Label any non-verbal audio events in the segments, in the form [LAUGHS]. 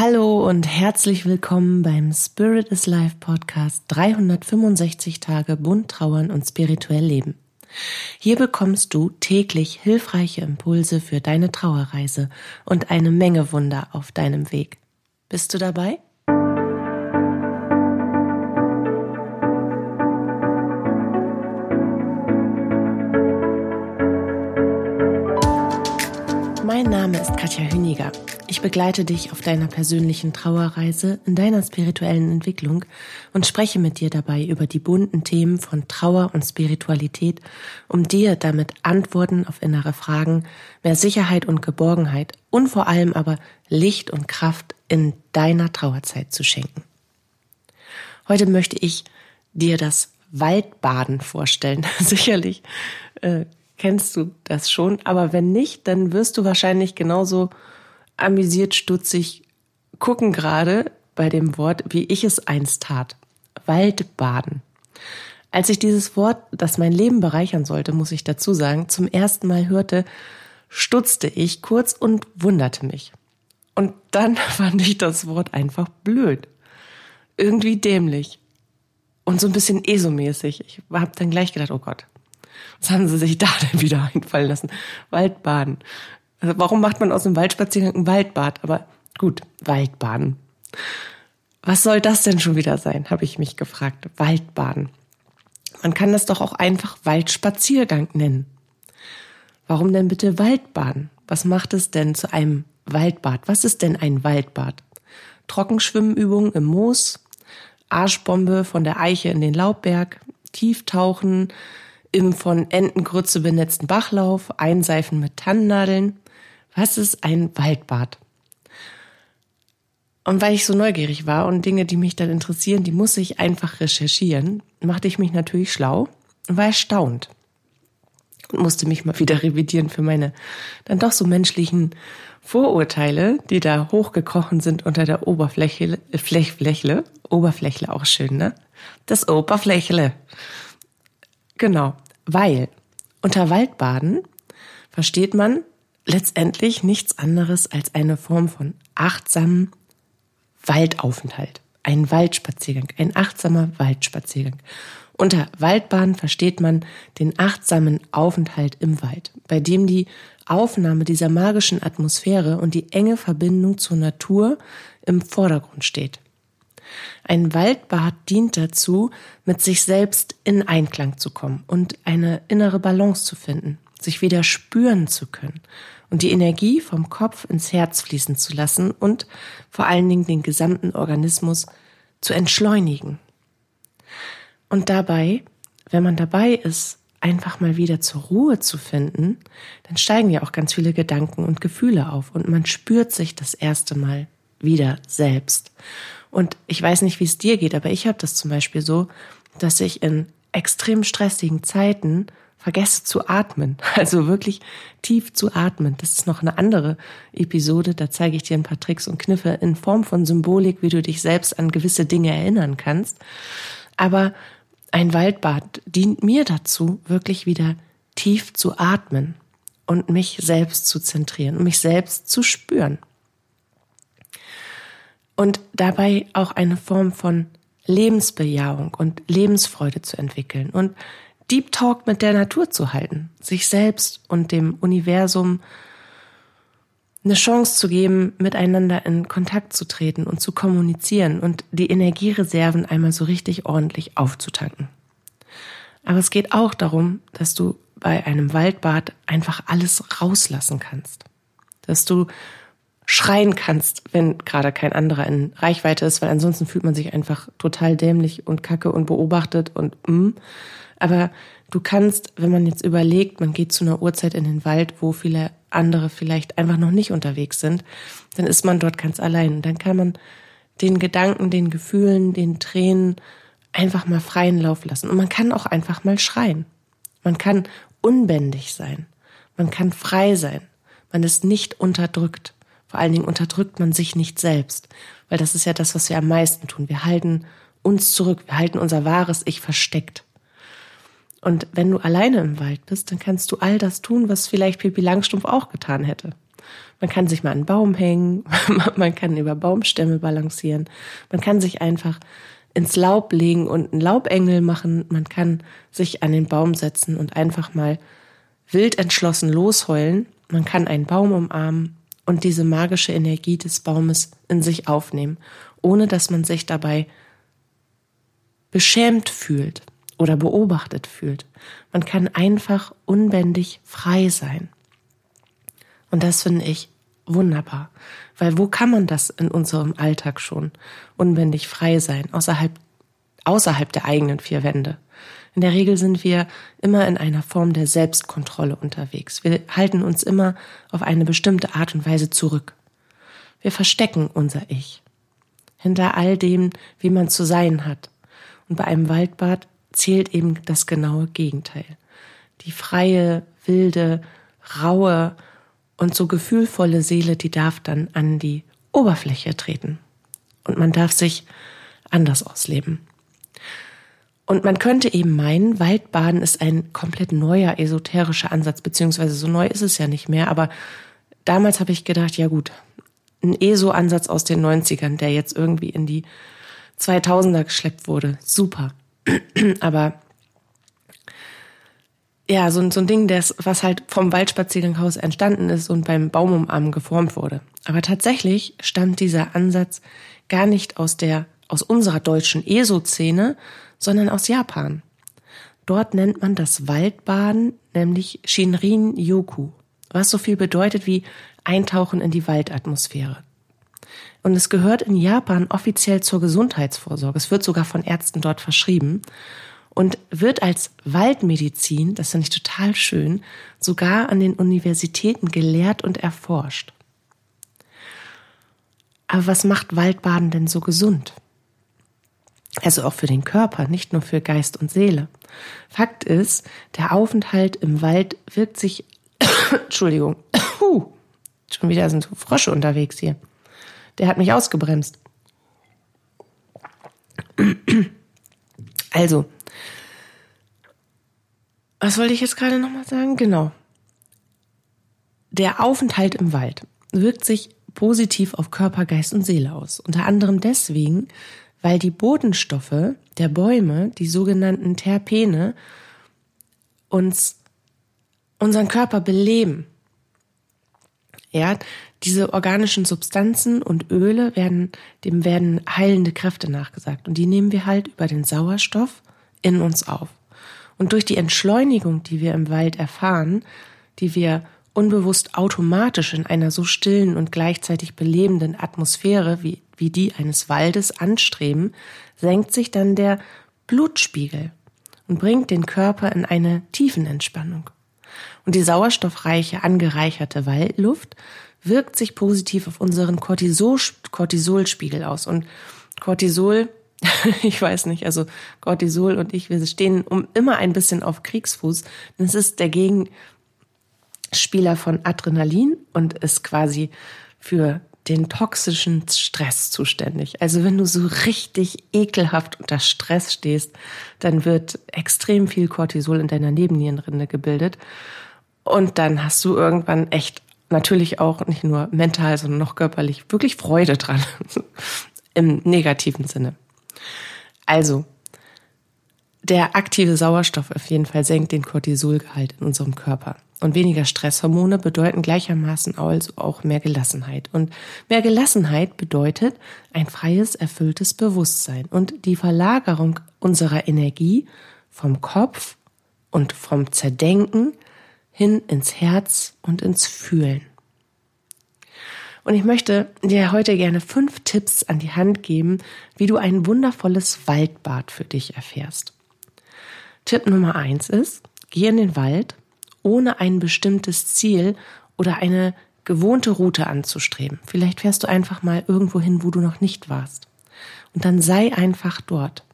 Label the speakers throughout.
Speaker 1: Hallo und herzlich willkommen beim Spirit is Life Podcast 365 Tage bunt trauern und spirituell leben. Hier bekommst du täglich hilfreiche Impulse für deine Trauerreise und eine Menge Wunder auf deinem Weg. Bist du dabei? Mein Name ist Katja Hüniger. Ich begleite dich auf deiner persönlichen Trauerreise, in deiner spirituellen Entwicklung und spreche mit dir dabei über die bunten Themen von Trauer und Spiritualität, um dir damit Antworten auf innere Fragen, mehr Sicherheit und Geborgenheit und vor allem aber Licht und Kraft in deiner Trauerzeit zu schenken. Heute möchte ich dir das Waldbaden vorstellen. [LAUGHS] Sicherlich äh, kennst du das schon, aber wenn nicht, dann wirst du wahrscheinlich genauso amüsiert, stutzig gucken gerade bei dem Wort, wie ich es einst tat. Waldbaden. Als ich dieses Wort, das mein Leben bereichern sollte, muss ich dazu sagen, zum ersten Mal hörte, stutzte ich kurz und wunderte mich. Und dann [LAUGHS] fand ich das Wort einfach blöd. Irgendwie dämlich. Und so ein bisschen ESO-mäßig. Ich habe dann gleich gedacht, oh Gott, was haben sie sich da [LAUGHS] denn wieder einfallen lassen? Waldbaden. Also warum macht man aus dem Waldspaziergang ein Waldbad? Aber gut, Waldbaden. Was soll das denn schon wieder sein, habe ich mich gefragt. Waldbaden. Man kann das doch auch einfach Waldspaziergang nennen. Warum denn bitte Waldbaden? Was macht es denn zu einem Waldbad? Was ist denn ein Waldbad? Trockenschwimmübungen im Moos, Arschbombe von der Eiche in den Laubberg, Tieftauchen im von Entengrütze benetzten Bachlauf, Einseifen mit Tannennadeln, was ist ein Waldbad? Und weil ich so neugierig war und Dinge, die mich dann interessieren, die muss ich einfach recherchieren, machte ich mich natürlich schlau und war erstaunt und musste mich mal wieder revidieren für meine dann doch so menschlichen Vorurteile, die da hochgekrochen sind unter der Oberfläche, Flächle, Oberflächle auch schön, ne? Das Oberflächle. Genau, weil unter Waldbaden versteht man letztendlich nichts anderes als eine Form von achtsamen Waldaufenthalt. Ein Waldspaziergang, ein achtsamer Waldspaziergang. Unter Waldbahn versteht man den achtsamen Aufenthalt im Wald, bei dem die Aufnahme dieser magischen Atmosphäre und die enge Verbindung zur Natur im Vordergrund steht. Ein Waldbad dient dazu, mit sich selbst in Einklang zu kommen und eine innere Balance zu finden, sich wieder spüren zu können und die Energie vom Kopf ins Herz fließen zu lassen und vor allen Dingen den gesamten Organismus zu entschleunigen. Und dabei, wenn man dabei ist, einfach mal wieder zur Ruhe zu finden, dann steigen ja auch ganz viele Gedanken und Gefühle auf und man spürt sich das erste Mal wieder selbst. Und ich weiß nicht, wie es dir geht, aber ich habe das zum Beispiel so, dass ich in extrem stressigen Zeiten vergesse zu atmen. [LAUGHS] Also wirklich tief zu atmen. Das ist noch eine andere Episode. Da zeige ich dir ein paar Tricks und Kniffe in Form von Symbolik, wie du dich selbst an gewisse Dinge erinnern kannst. Aber ein Waldbad dient mir dazu, wirklich wieder tief zu atmen und mich selbst zu zentrieren und mich selbst zu spüren. Und dabei auch eine Form von Lebensbejahung und Lebensfreude zu entwickeln und Deep Talk mit der Natur zu halten, sich selbst und dem Universum eine Chance zu geben, miteinander in Kontakt zu treten und zu kommunizieren und die Energiereserven einmal so richtig ordentlich aufzutanken. Aber es geht auch darum, dass du bei einem Waldbad einfach alles rauslassen kannst. Dass du schreien kannst, wenn gerade kein anderer in Reichweite ist, weil ansonsten fühlt man sich einfach total dämlich und kacke und beobachtet und mm. Aber du kannst, wenn man jetzt überlegt, man geht zu einer Uhrzeit in den Wald, wo viele andere vielleicht einfach noch nicht unterwegs sind, dann ist man dort ganz allein. Dann kann man den Gedanken, den Gefühlen, den Tränen einfach mal freien Lauf lassen. Und man kann auch einfach mal schreien. Man kann unbändig sein. Man kann frei sein. Man ist nicht unterdrückt. Vor allen Dingen unterdrückt man sich nicht selbst. Weil das ist ja das, was wir am meisten tun. Wir halten uns zurück. Wir halten unser wahres Ich versteckt. Und wenn du alleine im Wald bist, dann kannst du all das tun, was vielleicht Pippi Langstrumpf auch getan hätte. Man kann sich mal an einen Baum hängen, [LAUGHS] man kann über Baumstämme balancieren, man kann sich einfach ins Laub legen und einen Laubengel machen, man kann sich an den Baum setzen und einfach mal wild entschlossen losheulen, man kann einen Baum umarmen und diese magische Energie des Baumes in sich aufnehmen, ohne dass man sich dabei beschämt fühlt oder beobachtet fühlt. Man kann einfach unbändig frei sein. Und das finde ich wunderbar. Weil wo kann man das in unserem Alltag schon unbändig frei sein, außerhalb, außerhalb der eigenen vier Wände? In der Regel sind wir immer in einer Form der Selbstkontrolle unterwegs. Wir halten uns immer auf eine bestimmte Art und Weise zurück. Wir verstecken unser Ich hinter all dem, wie man zu sein hat. Und bei einem Waldbad zählt eben das genaue Gegenteil. Die freie, wilde, raue, und so gefühlvolle Seele, die darf dann an die Oberfläche treten. Und man darf sich anders ausleben. Und man könnte eben meinen, Waldbaden ist ein komplett neuer esoterischer Ansatz, beziehungsweise so neu ist es ja nicht mehr. Aber damals habe ich gedacht, ja gut, ein ESO-Ansatz aus den 90ern, der jetzt irgendwie in die 2000er geschleppt wurde. Super. [CLEARS THROAT] Aber ja, so, so ein Ding, das, was halt vom Waldspazierganghaus entstanden ist und beim Baumumarmen geformt wurde. Aber tatsächlich stammt dieser Ansatz gar nicht aus der, aus unserer deutschen ESO-Szene, sondern aus Japan. Dort nennt man das Waldbaden nämlich Shinrin Yoku, was so viel bedeutet wie Eintauchen in die Waldatmosphäre. Und es gehört in Japan offiziell zur Gesundheitsvorsorge. Es wird sogar von Ärzten dort verschrieben und wird als Waldmedizin, das finde ich total schön, sogar an den Universitäten gelehrt und erforscht. Aber was macht Waldbaden denn so gesund? Also auch für den Körper, nicht nur für Geist und Seele. Fakt ist, der Aufenthalt im Wald wirkt sich, [COUGHS] Entschuldigung, [COUGHS] schon wieder sind Frösche unterwegs hier. Der hat mich ausgebremst. Also, was wollte ich jetzt gerade nochmal sagen? Genau. Der Aufenthalt im Wald wirkt sich positiv auf Körper, Geist und Seele aus. Unter anderem deswegen, weil die Bodenstoffe der Bäume, die sogenannten Terpene, uns unseren Körper beleben. Ja, diese organischen Substanzen und Öle werden, dem werden heilende Kräfte nachgesagt. Und die nehmen wir halt über den Sauerstoff in uns auf. Und durch die Entschleunigung, die wir im Wald erfahren, die wir unbewusst automatisch in einer so stillen und gleichzeitig belebenden Atmosphäre wie, wie die eines Waldes anstreben, senkt sich dann der Blutspiegel und bringt den Körper in eine Tiefenentspannung. Und die sauerstoffreiche, angereicherte Waldluft wirkt sich positiv auf unseren Cortisol, Cortisolspiegel aus. Und Cortisol [LAUGHS] ich weiß nicht, also Cortisol und ich, wir stehen um immer ein bisschen auf Kriegsfuß. Das ist der Gegenspieler von Adrenalin und ist quasi für den toxischen Stress zuständig. Also wenn du so richtig ekelhaft unter Stress stehst, dann wird extrem viel Cortisol in deiner Nebennierenrinde gebildet. Und dann hast du irgendwann echt natürlich auch nicht nur mental, sondern noch körperlich wirklich Freude dran. [LAUGHS] Im negativen Sinne. Also, der aktive Sauerstoff auf jeden Fall senkt den Cortisolgehalt in unserem Körper. Und weniger Stresshormone bedeuten gleichermaßen also auch mehr Gelassenheit. Und mehr Gelassenheit bedeutet ein freies, erfülltes Bewusstsein und die Verlagerung unserer Energie vom Kopf und vom Zerdenken hin ins Herz und ins Fühlen. Und ich möchte dir heute gerne fünf Tipps an die Hand geben, wie du ein wundervolles Waldbad für dich erfährst. Tipp Nummer eins ist, geh in den Wald, ohne ein bestimmtes Ziel oder eine gewohnte Route anzustreben. Vielleicht fährst du einfach mal irgendwo hin, wo du noch nicht warst. Und dann sei einfach dort.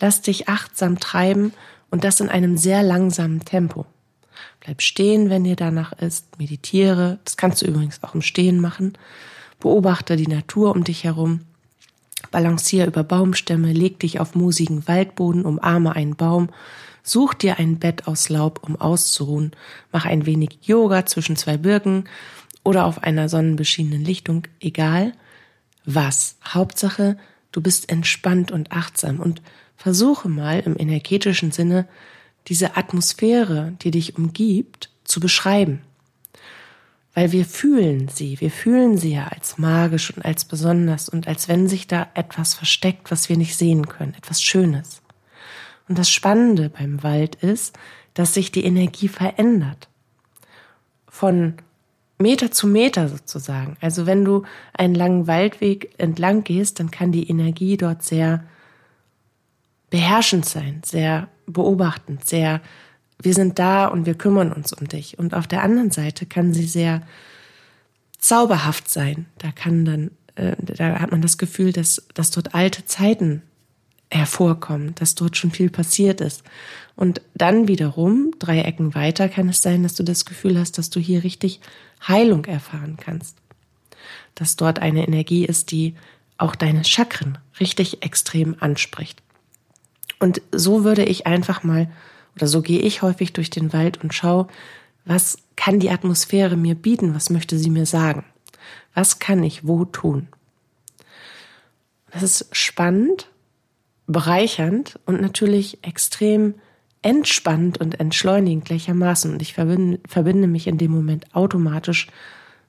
Speaker 1: Lass dich achtsam treiben und das in einem sehr langsamen Tempo. Bleib stehen, wenn dir danach ist. Meditiere. Das kannst du übrigens auch im Stehen machen. Beobachte die Natur um dich herum. Balanciere über Baumstämme, leg dich auf musigen Waldboden, umarme einen Baum, such dir ein Bett aus Laub, um auszuruhen, mach ein wenig Yoga zwischen zwei Birken oder auf einer sonnenbeschienenen Lichtung, egal was. Hauptsache, du bist entspannt und achtsam und versuche mal im energetischen Sinne diese Atmosphäre, die dich umgibt, zu beschreiben. Weil wir fühlen sie, wir fühlen sie ja als magisch und als besonders und als wenn sich da etwas versteckt, was wir nicht sehen können, etwas Schönes. Und das Spannende beim Wald ist, dass sich die Energie verändert. Von Meter zu Meter sozusagen. Also wenn du einen langen Waldweg entlang gehst, dann kann die Energie dort sehr beherrschend sein, sehr beobachtend, sehr wir sind da und wir kümmern uns um dich. Und auf der anderen Seite kann sie sehr zauberhaft sein. Da kann dann, äh, da hat man das Gefühl, dass, dass dort alte Zeiten hervorkommen, dass dort schon viel passiert ist. Und dann wiederum, drei Ecken weiter, kann es sein, dass du das Gefühl hast, dass du hier richtig Heilung erfahren kannst. Dass dort eine Energie ist, die auch deine Chakren richtig extrem anspricht. Und so würde ich einfach mal, oder so gehe ich häufig durch den Wald und schaue, was kann die Atmosphäre mir bieten, was möchte sie mir sagen, was kann ich wo tun. Das ist spannend, bereichernd und natürlich extrem entspannend und entschleunigend gleichermaßen. Und ich verbinde, verbinde mich in dem Moment automatisch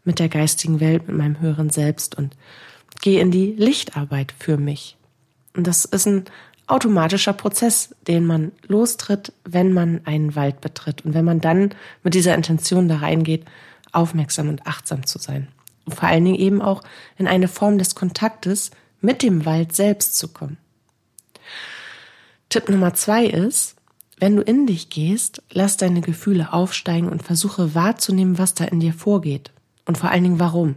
Speaker 1: mit der geistigen Welt, mit meinem höheren Selbst und gehe in die Lichtarbeit für mich. Und das ist ein automatischer Prozess, den man lostritt, wenn man einen Wald betritt und wenn man dann mit dieser Intention da reingeht, aufmerksam und achtsam zu sein. Und vor allen Dingen eben auch in eine Form des Kontaktes mit dem Wald selbst zu kommen. Tipp Nummer zwei ist, wenn du in dich gehst, lass deine Gefühle aufsteigen und versuche wahrzunehmen, was da in dir vorgeht. Und vor allen Dingen warum.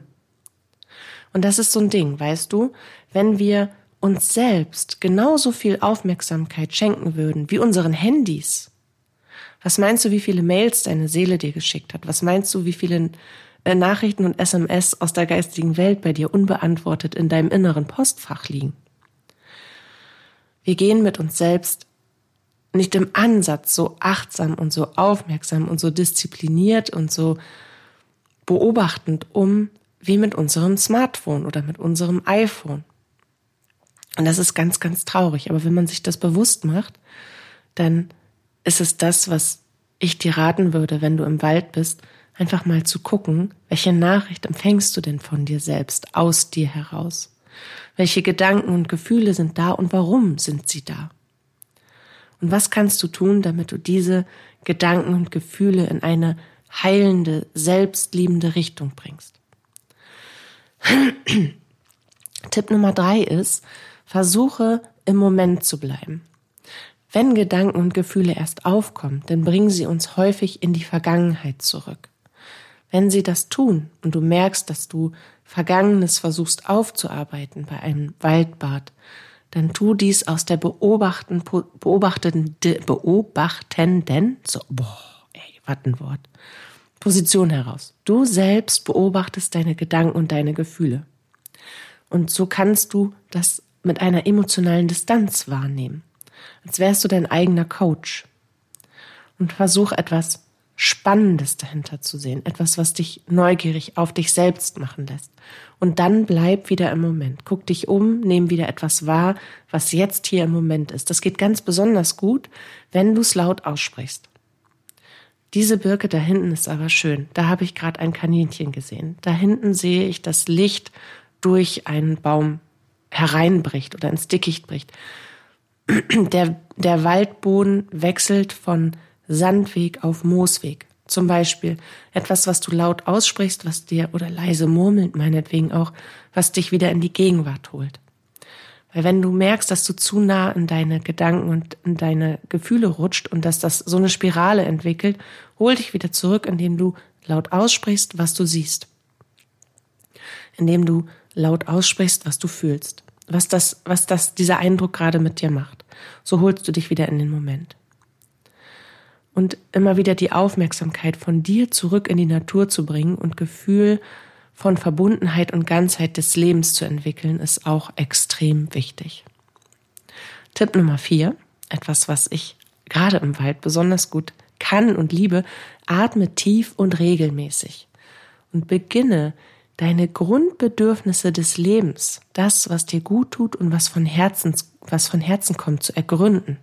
Speaker 1: Und das ist so ein Ding, weißt du, wenn wir uns selbst genauso viel Aufmerksamkeit schenken würden wie unseren Handys. Was meinst du, wie viele Mails deine Seele dir geschickt hat? Was meinst du, wie viele äh, Nachrichten und SMS aus der geistigen Welt bei dir unbeantwortet in deinem inneren Postfach liegen? Wir gehen mit uns selbst nicht im Ansatz so achtsam und so aufmerksam und so diszipliniert und so beobachtend um wie mit unserem Smartphone oder mit unserem iPhone. Und das ist ganz, ganz traurig. Aber wenn man sich das bewusst macht, dann ist es das, was ich dir raten würde, wenn du im Wald bist, einfach mal zu gucken, welche Nachricht empfängst du denn von dir selbst, aus dir heraus? Welche Gedanken und Gefühle sind da und warum sind sie da? Und was kannst du tun, damit du diese Gedanken und Gefühle in eine heilende, selbstliebende Richtung bringst? [CLEARS THROAT] Tipp Nummer drei ist, Versuche im Moment zu bleiben. Wenn Gedanken und Gefühle erst aufkommen, dann bringen sie uns häufig in die Vergangenheit zurück. Wenn sie das tun und du merkst, dass du Vergangenes versuchst aufzuarbeiten bei einem Waldbad, dann tu dies aus der beobachten, beobachtenden, beobachtenden, so, boah, ey, was ein Wort, Position heraus. Du selbst beobachtest deine Gedanken und deine Gefühle. Und so kannst du das mit einer emotionalen Distanz wahrnehmen, als wärst du dein eigener Coach. Und versuch etwas Spannendes dahinter zu sehen, etwas, was dich neugierig auf dich selbst machen lässt. Und dann bleib wieder im Moment. Guck dich um, nimm wieder etwas wahr, was jetzt hier im Moment ist. Das geht ganz besonders gut, wenn du es laut aussprichst. Diese Birke da hinten ist aber schön. Da habe ich gerade ein Kaninchen gesehen. Da hinten sehe ich das Licht durch einen Baum hereinbricht oder ins Dickicht bricht. [CLEARS THROAT] Der, der Waldboden wechselt von Sandweg auf Moosweg. Zum Beispiel etwas, was du laut aussprichst, was dir oder leise murmelt, meinetwegen auch, was dich wieder in die Gegenwart holt. Weil wenn du merkst, dass du zu nah in deine Gedanken und in deine Gefühle rutscht und dass das so eine Spirale entwickelt, hol dich wieder zurück, indem du laut aussprichst, was du siehst. Indem du laut aussprichst, was du fühlst was das, was das, dieser Eindruck gerade mit dir macht. So holst du dich wieder in den Moment. Und immer wieder die Aufmerksamkeit von dir zurück in die Natur zu bringen und Gefühl von Verbundenheit und Ganzheit des Lebens zu entwickeln, ist auch extrem wichtig. Tipp Nummer vier, etwas, was ich gerade im Wald besonders gut kann und liebe, atme tief und regelmäßig. und beginne deine Grundbedürfnisse des Lebens, das, was dir gut tut und was von Herzen, was von Herzen kommt, zu ergründen.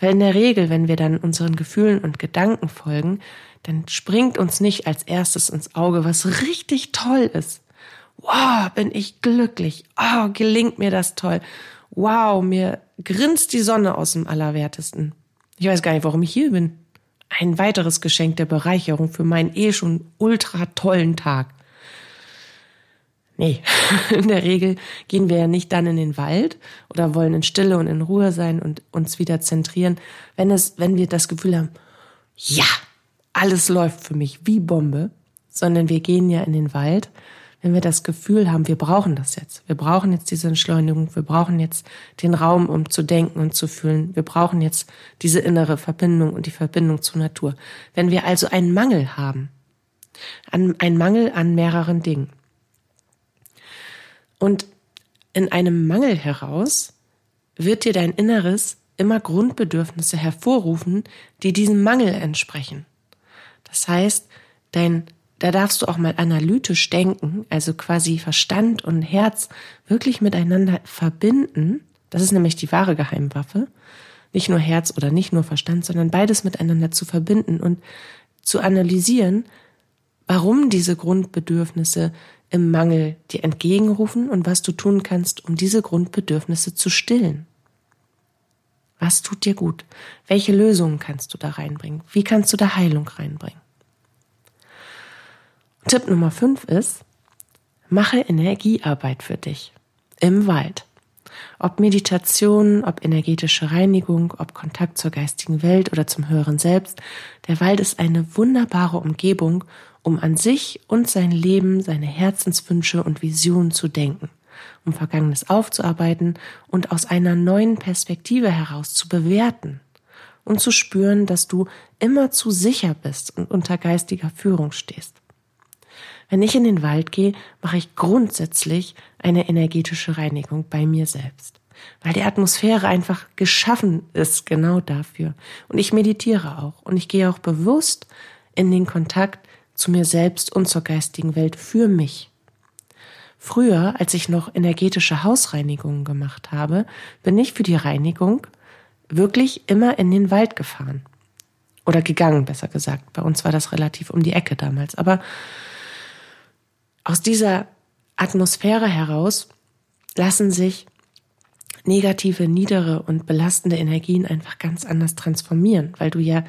Speaker 1: Weil in der Regel, wenn wir dann unseren Gefühlen und Gedanken folgen, dann springt uns nicht als erstes ins Auge, was richtig toll ist. Wow, bin ich glücklich. Oh, gelingt mir das toll. Wow, mir grinst die Sonne aus dem Allerwertesten. Ich weiß gar nicht, warum ich hier bin. Ein weiteres Geschenk der Bereicherung für meinen eh schon ultra tollen Tag. Nee, [LAUGHS] in der Regel gehen wir ja nicht dann in den Wald oder wollen in Stille und in Ruhe sein und uns wieder zentrieren, wenn es, wenn wir das Gefühl haben, ja, alles läuft für mich wie Bombe, sondern wir gehen ja in den Wald, wenn wir das Gefühl haben, wir brauchen das jetzt. Wir brauchen jetzt diese Entschleunigung. Wir brauchen jetzt den Raum, um zu denken und zu fühlen. Wir brauchen jetzt diese innere Verbindung und die Verbindung zur Natur. Wenn wir also einen Mangel haben, einen Mangel an mehreren Dingen. Und in einem Mangel heraus wird dir dein Inneres immer Grundbedürfnisse hervorrufen, die diesem Mangel entsprechen. Das heißt, dein da darfst du auch mal analytisch denken, also quasi Verstand und Herz wirklich miteinander verbinden. Das ist nämlich die wahre Geheimwaffe. Nicht nur Herz oder nicht nur Verstand, sondern beides miteinander zu verbinden und zu analysieren, warum diese Grundbedürfnisse im Mangel dir entgegenrufen und was du tun kannst, um diese Grundbedürfnisse zu stillen. Was tut dir gut? Welche Lösungen kannst du da reinbringen? Wie kannst du da Heilung reinbringen? Tipp Nummer 5 ist, mache Energiearbeit für dich im Wald. Ob Meditation, ob energetische Reinigung, ob Kontakt zur geistigen Welt oder zum höheren Selbst, der Wald ist eine wunderbare Umgebung, um an sich und sein Leben, seine Herzenswünsche und Visionen zu denken, um Vergangenes aufzuarbeiten und aus einer neuen Perspektive heraus zu bewerten und zu spüren, dass du immer zu sicher bist und unter geistiger Führung stehst. Wenn ich in den Wald gehe, mache ich grundsätzlich eine energetische Reinigung bei mir selbst, weil die Atmosphäre einfach geschaffen ist genau dafür. Und ich meditiere auch und ich gehe auch bewusst in den Kontakt zu mir selbst und zur geistigen Welt für mich. Früher, als ich noch energetische Hausreinigungen gemacht habe, bin ich für die Reinigung wirklich immer in den Wald gefahren. Oder gegangen, besser gesagt. Bei uns war das relativ um die Ecke damals. Aber aus dieser Atmosphäre heraus lassen sich negative, niedere und belastende Energien einfach ganz anders transformieren, weil du ja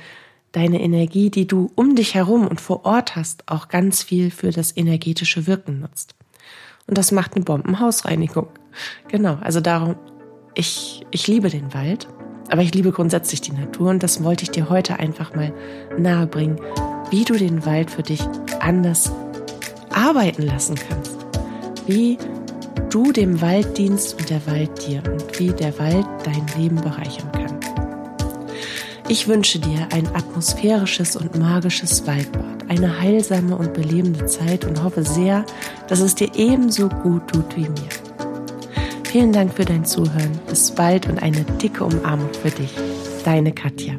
Speaker 1: deine Energie, die du um dich herum und vor Ort hast, auch ganz viel für das energetische Wirken nutzt. Und das macht eine Bombenhausreinigung. Genau, also darum, ich, ich liebe den Wald, aber ich liebe grundsätzlich die Natur und das wollte ich dir heute einfach mal nahebringen, wie du den Wald für dich anders arbeiten lassen kannst. Wie du dem Wald dienst und der Wald dir und wie der Wald dein Leben bereichern kann. Ich wünsche dir ein atmosphärisches und magisches Waldbad, eine heilsame und belebende Zeit und hoffe sehr, dass es dir ebenso gut tut wie mir. Vielen Dank für dein Zuhören. Bis bald und eine dicke Umarmung für dich. Deine Katja.